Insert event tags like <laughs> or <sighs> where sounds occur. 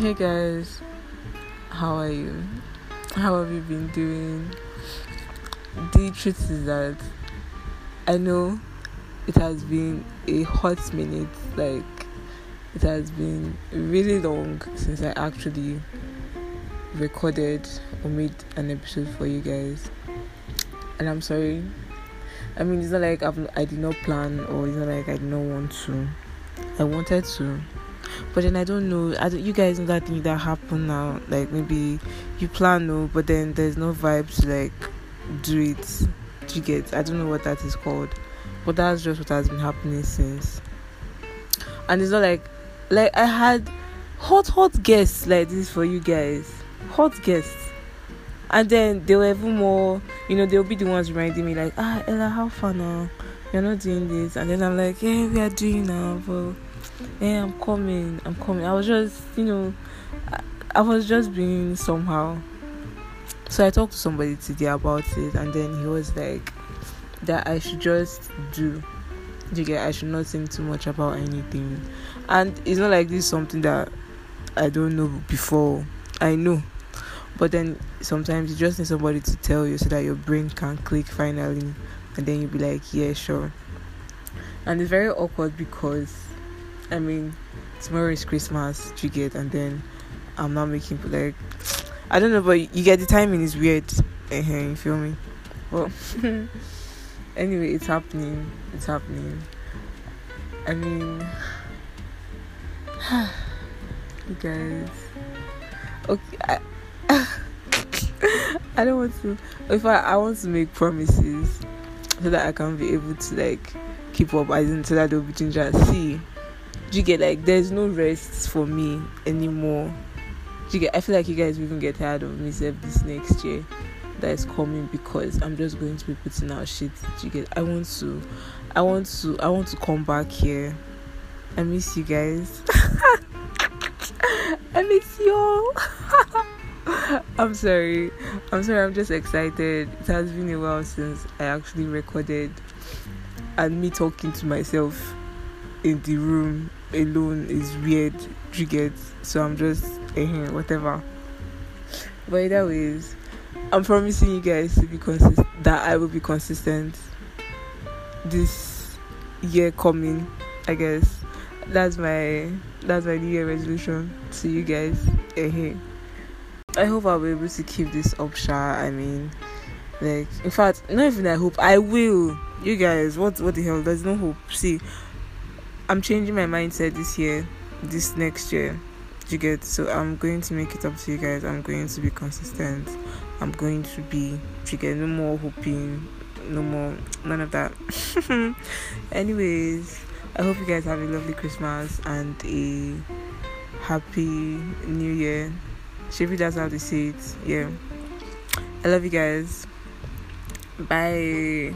Hey guys, how are you? How have you been doing? The truth is that I know it has been a hot minute, like it has been really long since I actually recorded or made an episode for you guys, and I'm sorry. I mean, it's not like I've, I did not plan or it's not like I did not want to. I wanted to, but then I don't know. I don't, you guys know that thing that happen now. Like maybe you plan no, but then there's no vibe to like do it. Do you get? I don't know what that is called, but that's just what has been happening since. And it's not like like I had hot hot guests like this for you guys, hot guests, and then they were even more. You know, they'll be the ones reminding me like, ah, Ella, how far now? You're not doing this, and then I'm like, yeah, we are doing now, but yeah, I'm coming, I'm coming. I was just, you know, I, I was just being somehow. So I talked to somebody today about it, and then he was like, that I should just do. You get, I should not think too much about anything, and it's not like this is something that I don't know before. I know, but then sometimes you just need somebody to tell you so that your brain can click finally, and then you'll be like, yeah, sure. And it's very awkward because I mean, tomorrow is Christmas, you get, and then I'm not making like I don't know, but you get the timing is weird. uh you feel me? Well, <laughs> anyway, it's happening. It's happening. I mean, <sighs> you guys. Okay, I, <laughs> I don't want to. If I I want to make promises so that I can be able to like keep up, as in so that they'll be ginger. See do you get like there's no rest for me anymore? Do you get I feel like you guys will even get tired of me this next year that is coming because I'm just going to be putting out shit. Do you get I want to I want to I want to come back here. I miss you guys. <laughs> I miss you all. <laughs> I'm sorry. I'm sorry. I'm just excited. It has been a while since I actually recorded and me talking to myself in the room alone is weird. Get so I'm just uh, whatever. But either ways, I'm promising you guys to be consistent. That I will be consistent this year coming. I guess that's my that's my new year resolution to you guys. Uh, I hope I'll be able to keep this up, Sha. I mean, like in fact, not even I hope I will. You guys, what what the hell? There's no hope. See, I'm changing my mindset this year, this next year. You get so I'm going to make it up to you guys. I'm going to be consistent. I'm going to be you get no more hoping, no more none of that. <laughs> Anyways, I hope you guys have a lovely Christmas and a happy new year. Maybe that's how they say it. Yeah. I love you guys. Bye.